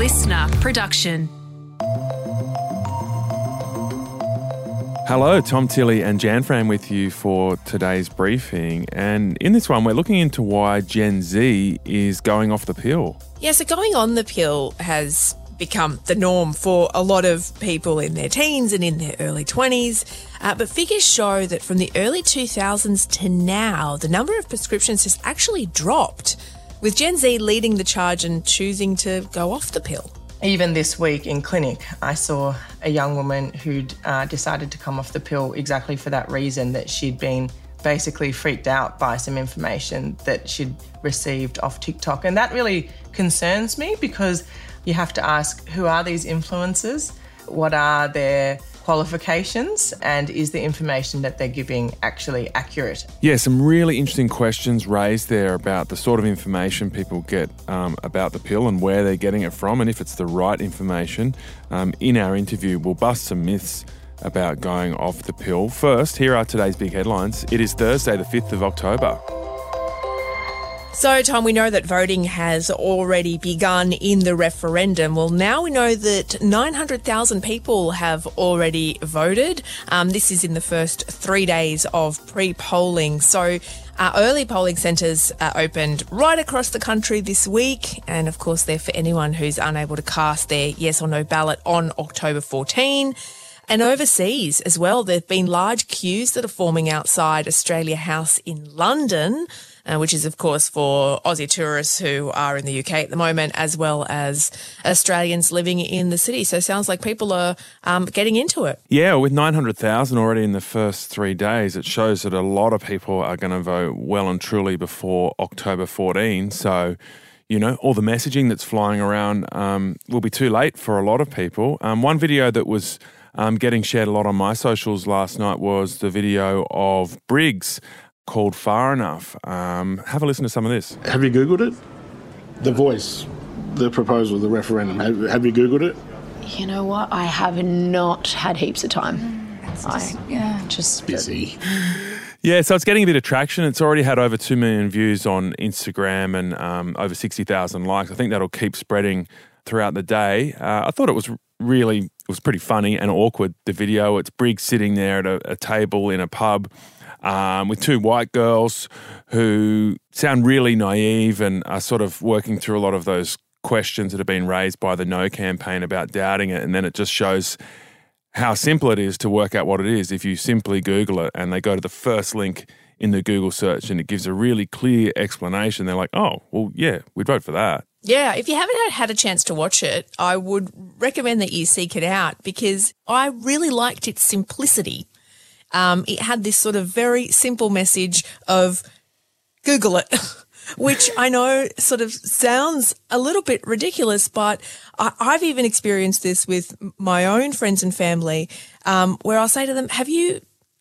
listener production. Hello, Tom Tilley and Jan Fran with you for today's briefing. And in this one, we're looking into why Gen Z is going off the pill. Yeah, so going on the pill has become the norm for a lot of people in their teens and in their early 20s. Uh, but figures show that from the early 2000s to now, the number of prescriptions has actually dropped, with Gen Z leading the charge and choosing to go off the pill. Even this week in clinic, I saw a young woman who'd uh, decided to come off the pill exactly for that reason that she'd been basically freaked out by some information that she'd received off TikTok. And that really concerns me because you have to ask who are these influencers? What are their qualifications? And is the information that they're giving actually accurate? Yeah, some really interesting questions raised there about the sort of information people get um, about the pill and where they're getting it from and if it's the right information. Um, in our interview, we'll bust some myths about going off the pill. First, here are today's big headlines. It is Thursday, the 5th of October. So, Tom, we know that voting has already begun in the referendum. Well, now we know that 900,000 people have already voted. Um, this is in the first three days of pre polling. So, uh, early polling centres are opened right across the country this week. And of course, they're for anyone who's unable to cast their yes or no ballot on October 14. And overseas as well, there have been large queues that are forming outside Australia House in London uh, which is, of course, for Aussie tourists who are in the UK at the moment, as well as Australians living in the city. So it sounds like people are um, getting into it. Yeah, with 900,000 already in the first three days, it shows that a lot of people are going to vote well and truly before October 14. So, you know, all the messaging that's flying around um, will be too late for a lot of people. Um, one video that was um, getting shared a lot on my socials last night was the video of Briggs called Far Enough. Um, have a listen to some of this. Have you Googled it? The voice, the proposal, the referendum. Have, have you Googled it? You know what? I have not had heaps of time. I yeah, just busy. Yeah, so it's getting a bit of traction. It's already had over 2 million views on Instagram and um, over 60,000 likes. I think that'll keep spreading throughout the day. Uh, I thought it was really, it was pretty funny and awkward, the video. It's Briggs sitting there at a, a table in a pub um, with two white girls who sound really naive and are sort of working through a lot of those questions that have been raised by the No campaign about doubting it. And then it just shows how simple it is to work out what it is if you simply Google it and they go to the first link in the Google search and it gives a really clear explanation. They're like, oh, well, yeah, we'd vote for that. Yeah, if you haven't had a chance to watch it, I would recommend that you seek it out because I really liked its simplicity um, it had this sort of very simple message of Google it. which I know sort of sounds a little bit ridiculous, but I, have even experienced this with my own friends and family, um, where I'll say to them, "Have you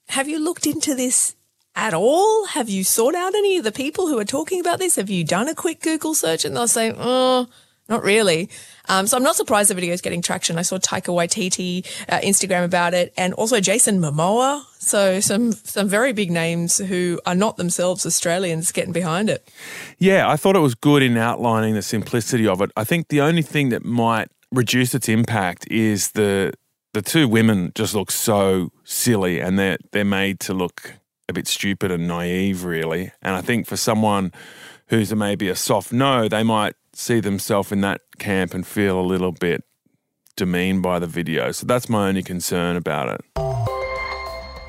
have you looked into this at all? Have you sought out any of the people who are talking about this? Have you done a quick Google search?" And they'll say, "Oh." Not really. Um, so I'm not surprised the video is getting traction. I saw Taika Waititi uh, Instagram about it, and also Jason Momoa. So some some very big names who are not themselves Australians getting behind it. Yeah, I thought it was good in outlining the simplicity of it. I think the only thing that might reduce its impact is the the two women just look so silly, and they're they're made to look a bit stupid and naive, really. And I think for someone who's maybe a soft no, they might see themselves in that camp and feel a little bit demeaned by the video. So that's my only concern about it.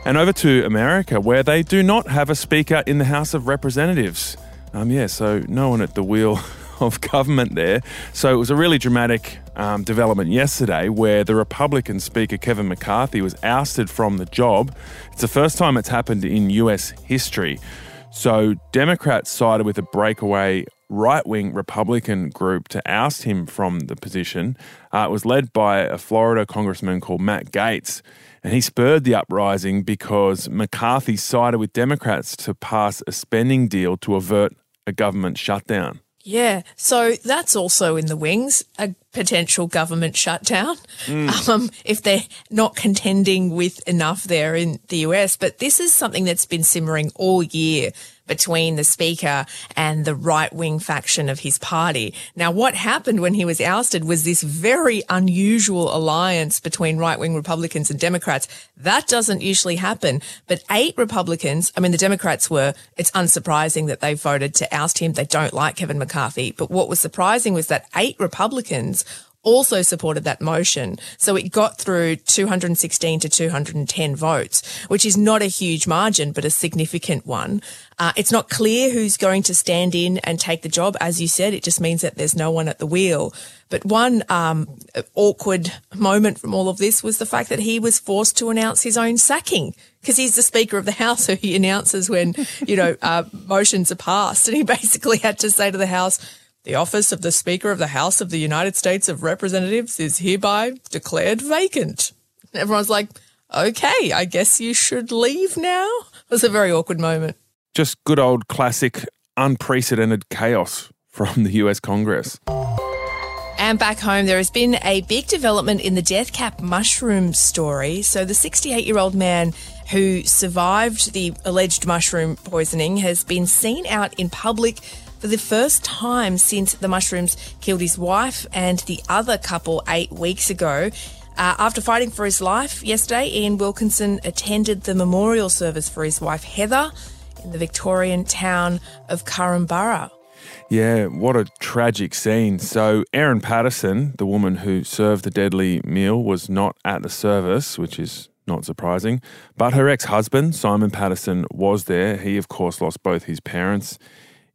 And over to America, where they do not have a speaker in the House of Representatives. Um, yeah, so no one at the wheel of government there. So it was a really dramatic um, development yesterday where the Republican Speaker Kevin McCarthy was ousted from the job. It's the first time it's happened in US history. So Democrats sided with a breakaway right wing Republican group to oust him from the position. Uh, it was led by a Florida congressman called Matt Gaetz. And he spurred the uprising because McCarthy sided with Democrats to pass a spending deal to avert a government shutdown. Yeah, so that's also in the wings, a potential government shutdown mm. um, if they're not contending with enough there in the US. But this is something that's been simmering all year between the speaker and the right wing faction of his party. Now, what happened when he was ousted was this very unusual alliance between right wing Republicans and Democrats. That doesn't usually happen, but eight Republicans, I mean, the Democrats were, it's unsurprising that they voted to oust him. They don't like Kevin McCarthy. But what was surprising was that eight Republicans also supported that motion. So it got through 216 to 210 votes, which is not a huge margin, but a significant one. Uh, it's not clear who's going to stand in and take the job. As you said, it just means that there's no one at the wheel. But one um, awkward moment from all of this was the fact that he was forced to announce his own sacking because he's the Speaker of the House, so he announces when, you know, uh, motions are passed. And he basically had to say to the House, the office of the Speaker of the House of the United States of Representatives is hereby declared vacant. Everyone's like, okay, I guess you should leave now. It was a very awkward moment. Just good old classic unprecedented chaos from the US Congress. And back home, there has been a big development in the death cap mushroom story. So, the 68 year old man who survived the alleged mushroom poisoning has been seen out in public for the first time since the mushrooms killed his wife and the other couple eight weeks ago. Uh, after fighting for his life yesterday, Ian Wilkinson attended the memorial service for his wife Heather in the Victorian town of Korumburra. Yeah, what a tragic scene. So, Erin Patterson, the woman who served the deadly meal, was not at the service, which is not surprising. But her ex husband, Simon Patterson, was there. He, of course, lost both his parents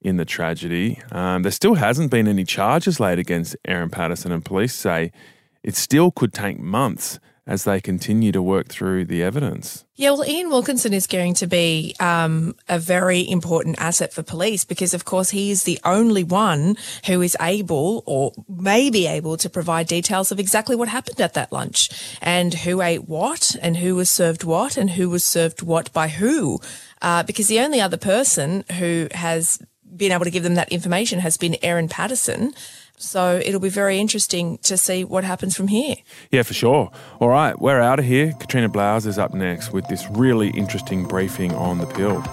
in the tragedy. Um, there still hasn't been any charges laid against Erin Patterson, and police say it still could take months as they continue to work through the evidence. Yeah, well, Ian Wilkinson is going to be um, a very important asset for police because, of course, he is the only one who is able or may be able to provide details of exactly what happened at that lunch and who ate what and who was served what and who was served what by who. Uh, because the only other person who has been able to give them that information has been Erin Patterson. So it'll be very interesting to see what happens from here. Yeah, for sure. All right, we're out of here. Katrina Blowers is up next with this really interesting briefing on the pill.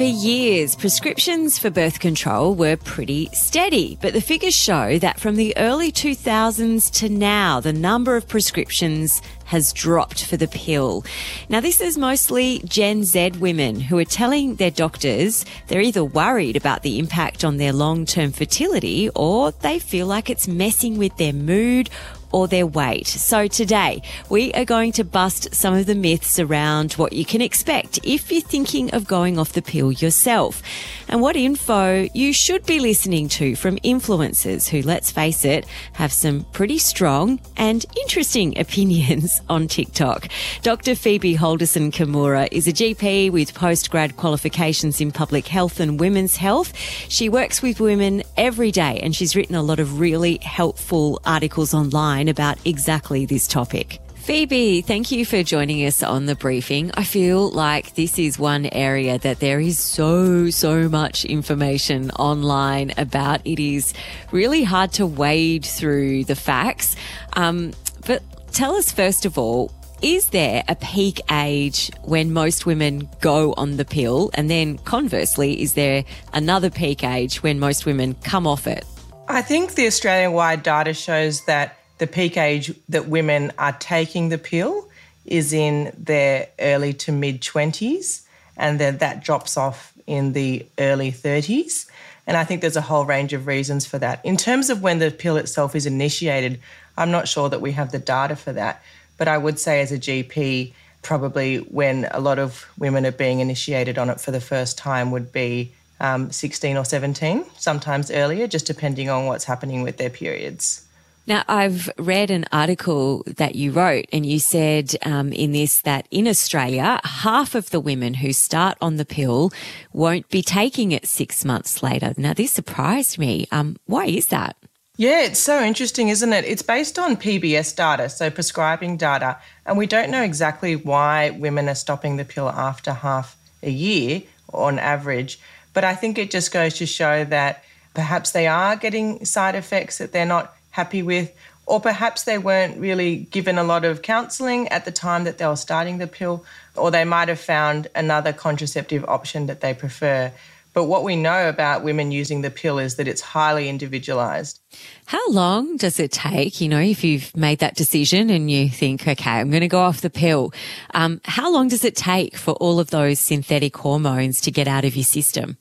For years, prescriptions for birth control were pretty steady, but the figures show that from the early 2000s to now, the number of prescriptions has dropped for the pill. Now, this is mostly Gen Z women who are telling their doctors they're either worried about the impact on their long term fertility or they feel like it's messing with their mood or their weight. So today we are going to bust some of the myths around what you can expect if you're thinking of going off the pill yourself and what info you should be listening to from influencers who, let's face it, have some pretty strong and interesting opinions on TikTok. Dr. Phoebe Holdenson Kimura is a GP with postgrad qualifications in public health and women's health. She works with women every day and she's written a lot of really helpful articles online about exactly this topic. Phoebe, thank you for joining us on the briefing. I feel like this is one area that there is so, so much information online about. It is really hard to wade through the facts. Um, but tell us, first of all, is there a peak age when most women go on the pill? And then conversely, is there another peak age when most women come off it? I think the Australian wide data shows that the peak age that women are taking the pill is in their early to mid 20s, and then that drops off in the early 30s. And I think there's a whole range of reasons for that. In terms of when the pill itself is initiated, I'm not sure that we have the data for that. But I would say, as a GP, probably when a lot of women are being initiated on it for the first time would be um, 16 or 17, sometimes earlier, just depending on what's happening with their periods. Now, I've read an article that you wrote, and you said um, in this that in Australia, half of the women who start on the pill won't be taking it six months later. Now, this surprised me. Um, why is that? Yeah, it's so interesting, isn't it? It's based on PBS data, so prescribing data, and we don't know exactly why women are stopping the pill after half a year on average. But I think it just goes to show that perhaps they are getting side effects that they're not happy with, or perhaps they weren't really given a lot of counselling at the time that they were starting the pill, or they might have found another contraceptive option that they prefer. But what we know about women using the pill is that it's highly individualized. How long does it take, you know, if you've made that decision and you think, okay, I'm going to go off the pill? Um, how long does it take for all of those synthetic hormones to get out of your system?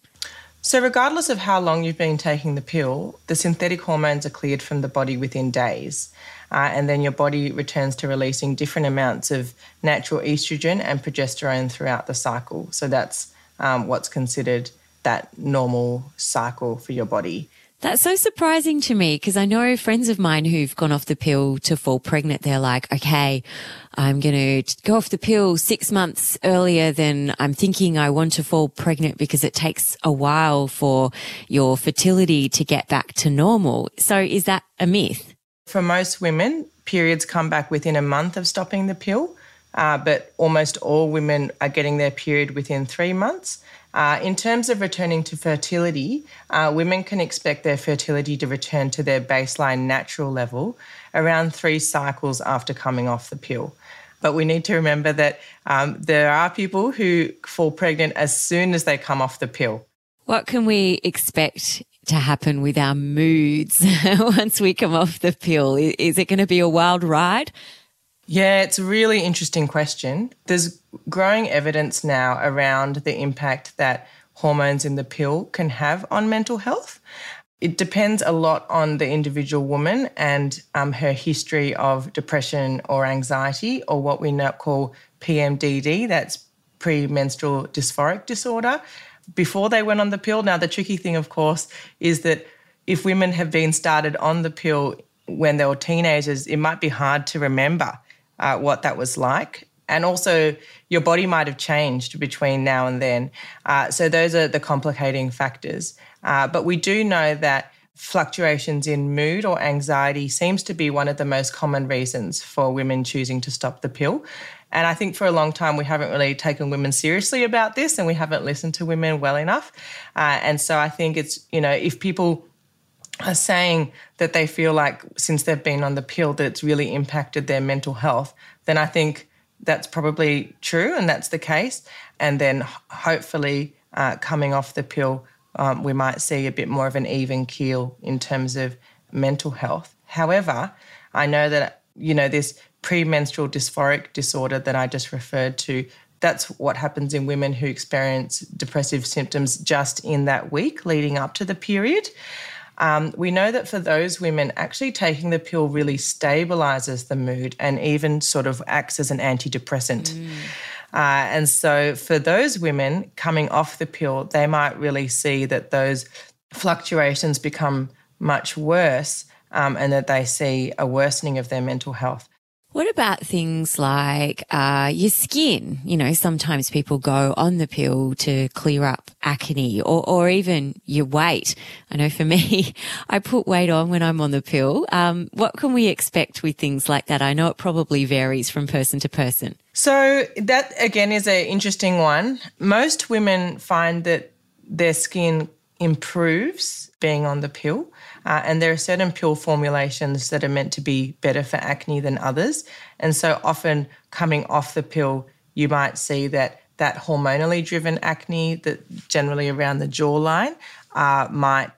So, regardless of how long you've been taking the pill, the synthetic hormones are cleared from the body within days. Uh, and then your body returns to releasing different amounts of natural estrogen and progesterone throughout the cycle. So, that's um, what's considered that normal cycle for your body. That's so surprising to me because I know friends of mine who've gone off the pill to fall pregnant. They're like, okay, I'm going to go off the pill six months earlier than I'm thinking I want to fall pregnant because it takes a while for your fertility to get back to normal. So is that a myth? For most women, periods come back within a month of stopping the pill. Uh, but almost all women are getting their period within three months. Uh, in terms of returning to fertility, uh, women can expect their fertility to return to their baseline natural level around three cycles after coming off the pill. But we need to remember that um, there are people who fall pregnant as soon as they come off the pill. What can we expect to happen with our moods once we come off the pill? Is it going to be a wild ride? Yeah, it's a really interesting question. There's growing evidence now around the impact that hormones in the pill can have on mental health. It depends a lot on the individual woman and um, her history of depression or anxiety, or what we now call PMDD, that's premenstrual dysphoric disorder, before they went on the pill. Now, the tricky thing, of course, is that if women have been started on the pill when they were teenagers, it might be hard to remember uh, what that was like. And also, your body might have changed between now and then. Uh, so, those are the complicating factors. Uh, but we do know that fluctuations in mood or anxiety seems to be one of the most common reasons for women choosing to stop the pill. And I think for a long time we haven't really taken women seriously about this and we haven't listened to women well enough. Uh, and so I think it's, you know, if people are saying that they feel like since they've been on the pill that it's really impacted their mental health, then I think that's probably true and that's the case. And then hopefully uh, coming off the pill, um, we might see a bit more of an even keel in terms of mental health. However, I know that, you know, this premenstrual dysphoric disorder that I just referred to, that's what happens in women who experience depressive symptoms just in that week leading up to the period. Um, we know that for those women, actually taking the pill really stabilizes the mood and even sort of acts as an antidepressant. Mm. Uh, and so for those women coming off the pill, they might really see that those fluctuations become much worse um, and that they see a worsening of their mental health. What about things like uh, your skin? You know, sometimes people go on the pill to clear up acne or, or even your weight. I know for me, I put weight on when I'm on the pill. Um, what can we expect with things like that? I know it probably varies from person to person. So, that again is an interesting one. Most women find that their skin improves being on the pill. Uh, and there are certain pill formulations that are meant to be better for acne than others. And so often coming off the pill, you might see that that hormonally driven acne that generally around the jawline uh, might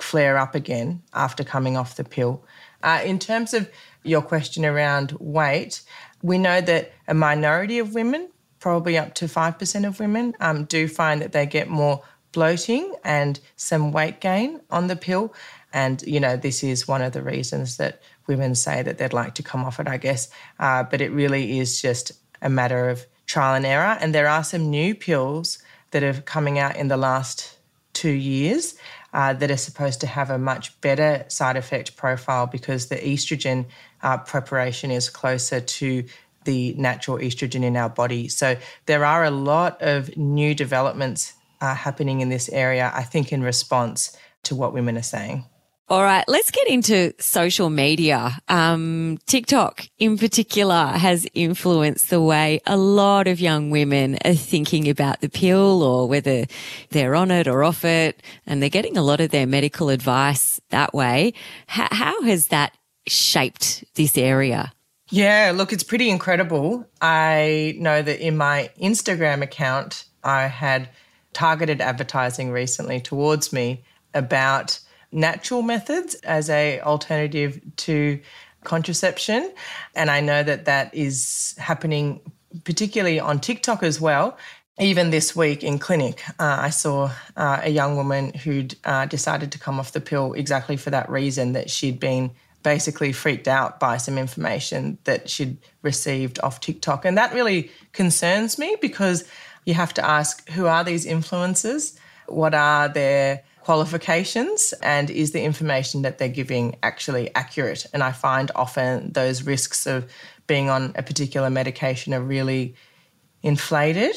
flare up again after coming off the pill. Uh, in terms of your question around weight, we know that a minority of women, probably up to 5% of women, um, do find that they get more bloating and some weight gain on the pill. And, you know, this is one of the reasons that women say that they'd like to come off it, I guess. Uh, but it really is just a matter of trial and error. And there are some new pills that are coming out in the last two years uh, that are supposed to have a much better side effect profile because the estrogen uh, preparation is closer to the natural estrogen in our body. So there are a lot of new developments uh, happening in this area, I think, in response to what women are saying. All right, let's get into social media. Um, TikTok in particular has influenced the way a lot of young women are thinking about the pill or whether they're on it or off it. And they're getting a lot of their medical advice that way. H- how has that shaped this area? Yeah, look, it's pretty incredible. I know that in my Instagram account, I had targeted advertising recently towards me about natural methods as a alternative to contraception. And i know that that is happening particularly on tiktok as well. Even this week in clinic uh, i saw uh, a young woman who'd uh, decided to come off the pill exactly for that reason that she'd been basically freaked out by some information that she'd received off tiktok. And that really concerns me because you have to ask who are these influencers? What are their qualifications and is the information that they're giving actually accurate? And I find often those risks of being on a particular medication are really inflated.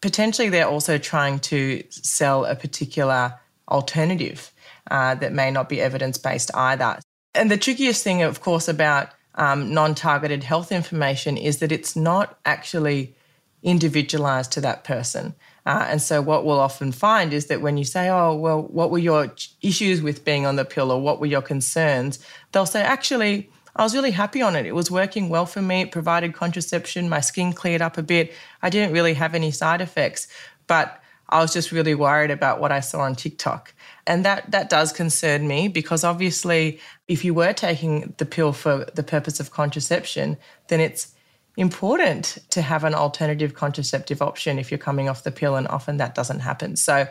Potentially, they're also trying to sell a particular alternative uh, that may not be evidence based either. And the trickiest thing, of course, about um, non targeted health information is that it's not actually individualized to that person. Uh, and so, what we'll often find is that when you say, Oh, well, what were your issues with being on the pill or what were your concerns? They'll say, Actually, I was really happy on it. It was working well for me. It provided contraception. My skin cleared up a bit. I didn't really have any side effects, but I was just really worried about what I saw on TikTok. And that, that does concern me because obviously, if you were taking the pill for the purpose of contraception, then it's important to have an alternative contraceptive option if you're coming off the pill, and often that doesn't happen. So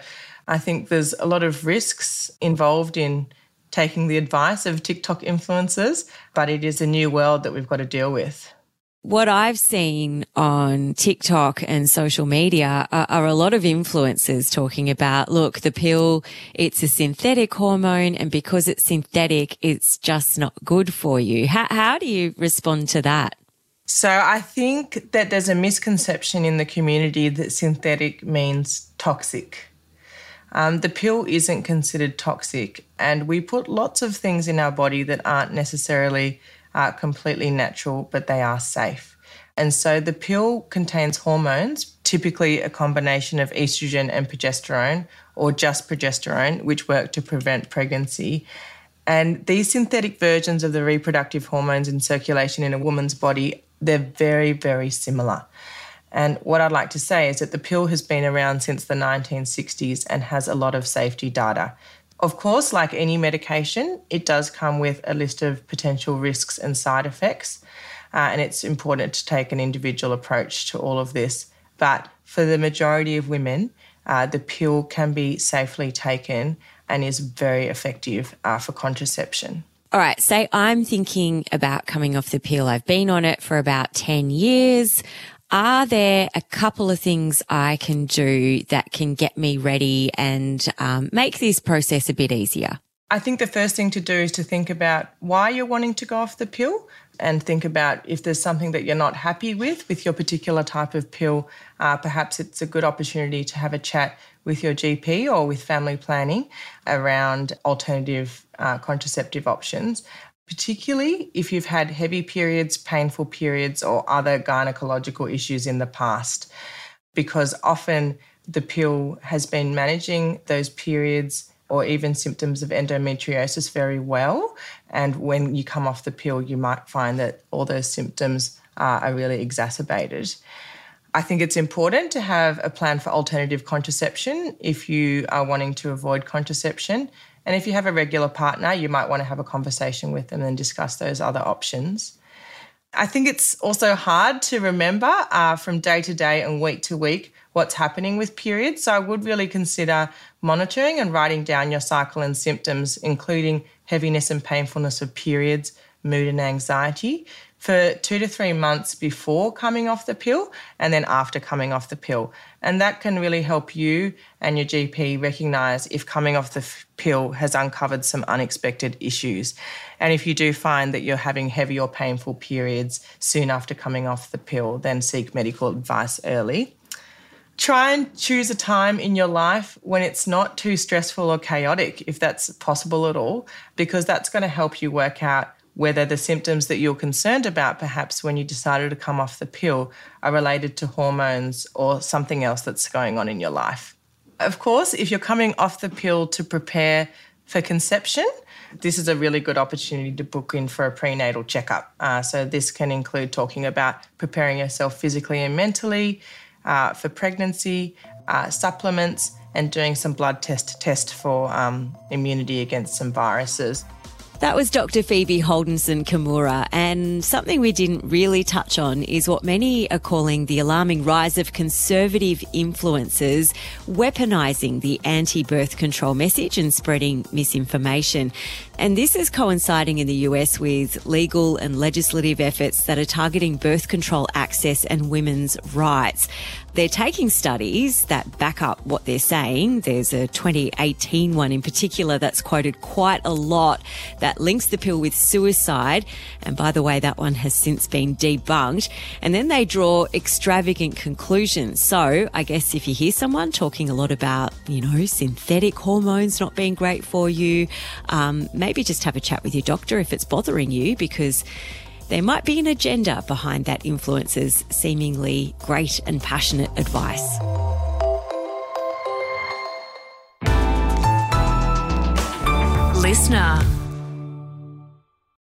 I think there's a lot of risks involved in taking the advice of TikTok influencers, but it is a new world that we've got to deal with. What I've seen on TikTok and social media are, are, a lot of influencers talking about, look, the pill, it's a synthetic hormone. And because it's synthetic, it's just not good for you. How, how do you respond to that? So I think that there's a misconception in the community that synthetic means toxic. Um, the pill isn't considered toxic, and we put lots of things in our body that aren't necessarily uh, completely natural, but they are safe. And so the pill contains hormones, typically a combination of estrogen and progesterone, or just progesterone, which work to prevent pregnancy. And these synthetic versions of the reproductive hormones in circulation in a woman's body they're very, very similar. And what I'd like to say is that the pill has been around since the 1960s and has a lot of safety data. Of course, like any medication, it does come with a list of potential risks and side effects. Uh, and it's important to take an individual approach to all of this. But for the majority of women, uh, the pill can be safely taken and is very effective uh, for contraception. All right. Say I'm thinking about coming off the pill. I've been on it for about 10 years. Are there a couple of things I can do that can get me ready and um, make this process a bit easier? I think the first thing to do is to think about why you're wanting to go off the pill and think about if there's something that you're not happy with with your particular type of pill. Uh, perhaps it's a good opportunity to have a chat with your GP or with family planning around alternative uh, contraceptive options, particularly if you've had heavy periods, painful periods, or other gynecological issues in the past, because often the pill has been managing those periods or even symptoms of endometriosis very well. And when you come off the pill, you might find that all those symptoms uh, are really exacerbated. I think it's important to have a plan for alternative contraception if you are wanting to avoid contraception. And if you have a regular partner, you might want to have a conversation with them and discuss those other options. I think it's also hard to remember uh, from day to day and week to week what's happening with periods. So I would really consider monitoring and writing down your cycle and symptoms, including heaviness and painfulness of periods, mood and anxiety, for two to three months before coming off the pill and then after coming off the pill. And that can really help you and your GP recognize if coming off the f- pill has uncovered some unexpected issues. And if you do find that you're having heavy or painful periods soon after coming off the pill, then seek medical advice early. Try and choose a time in your life when it's not too stressful or chaotic, if that's possible at all, because that's going to help you work out whether the symptoms that you're concerned about, perhaps when you decided to come off the pill, are related to hormones or something else that's going on in your life. Of course, if you're coming off the pill to prepare for conception, this is a really good opportunity to book in for a prenatal checkup. Uh, so, this can include talking about preparing yourself physically and mentally uh, for pregnancy, uh, supplements, and doing some blood test test for um, immunity against some viruses. That was Dr. Phoebe Holdenson Kimura, and something we didn't really touch on is what many are calling the alarming rise of conservative influencers weaponizing the anti birth control message and spreading misinformation. And this is coinciding in the US with legal and legislative efforts that are targeting birth control access and women's rights. They're taking studies that back up what they're saying. There's a 2018 one in particular that's quoted quite a lot that links the pill with suicide. And by the way, that one has since been debunked. And then they draw extravagant conclusions. So I guess if you hear someone talking a lot about, you know, synthetic hormones not being great for you, um, maybe just have a chat with your doctor if it's bothering you because there might be an agenda behind that influencer's seemingly great and passionate advice. Listener.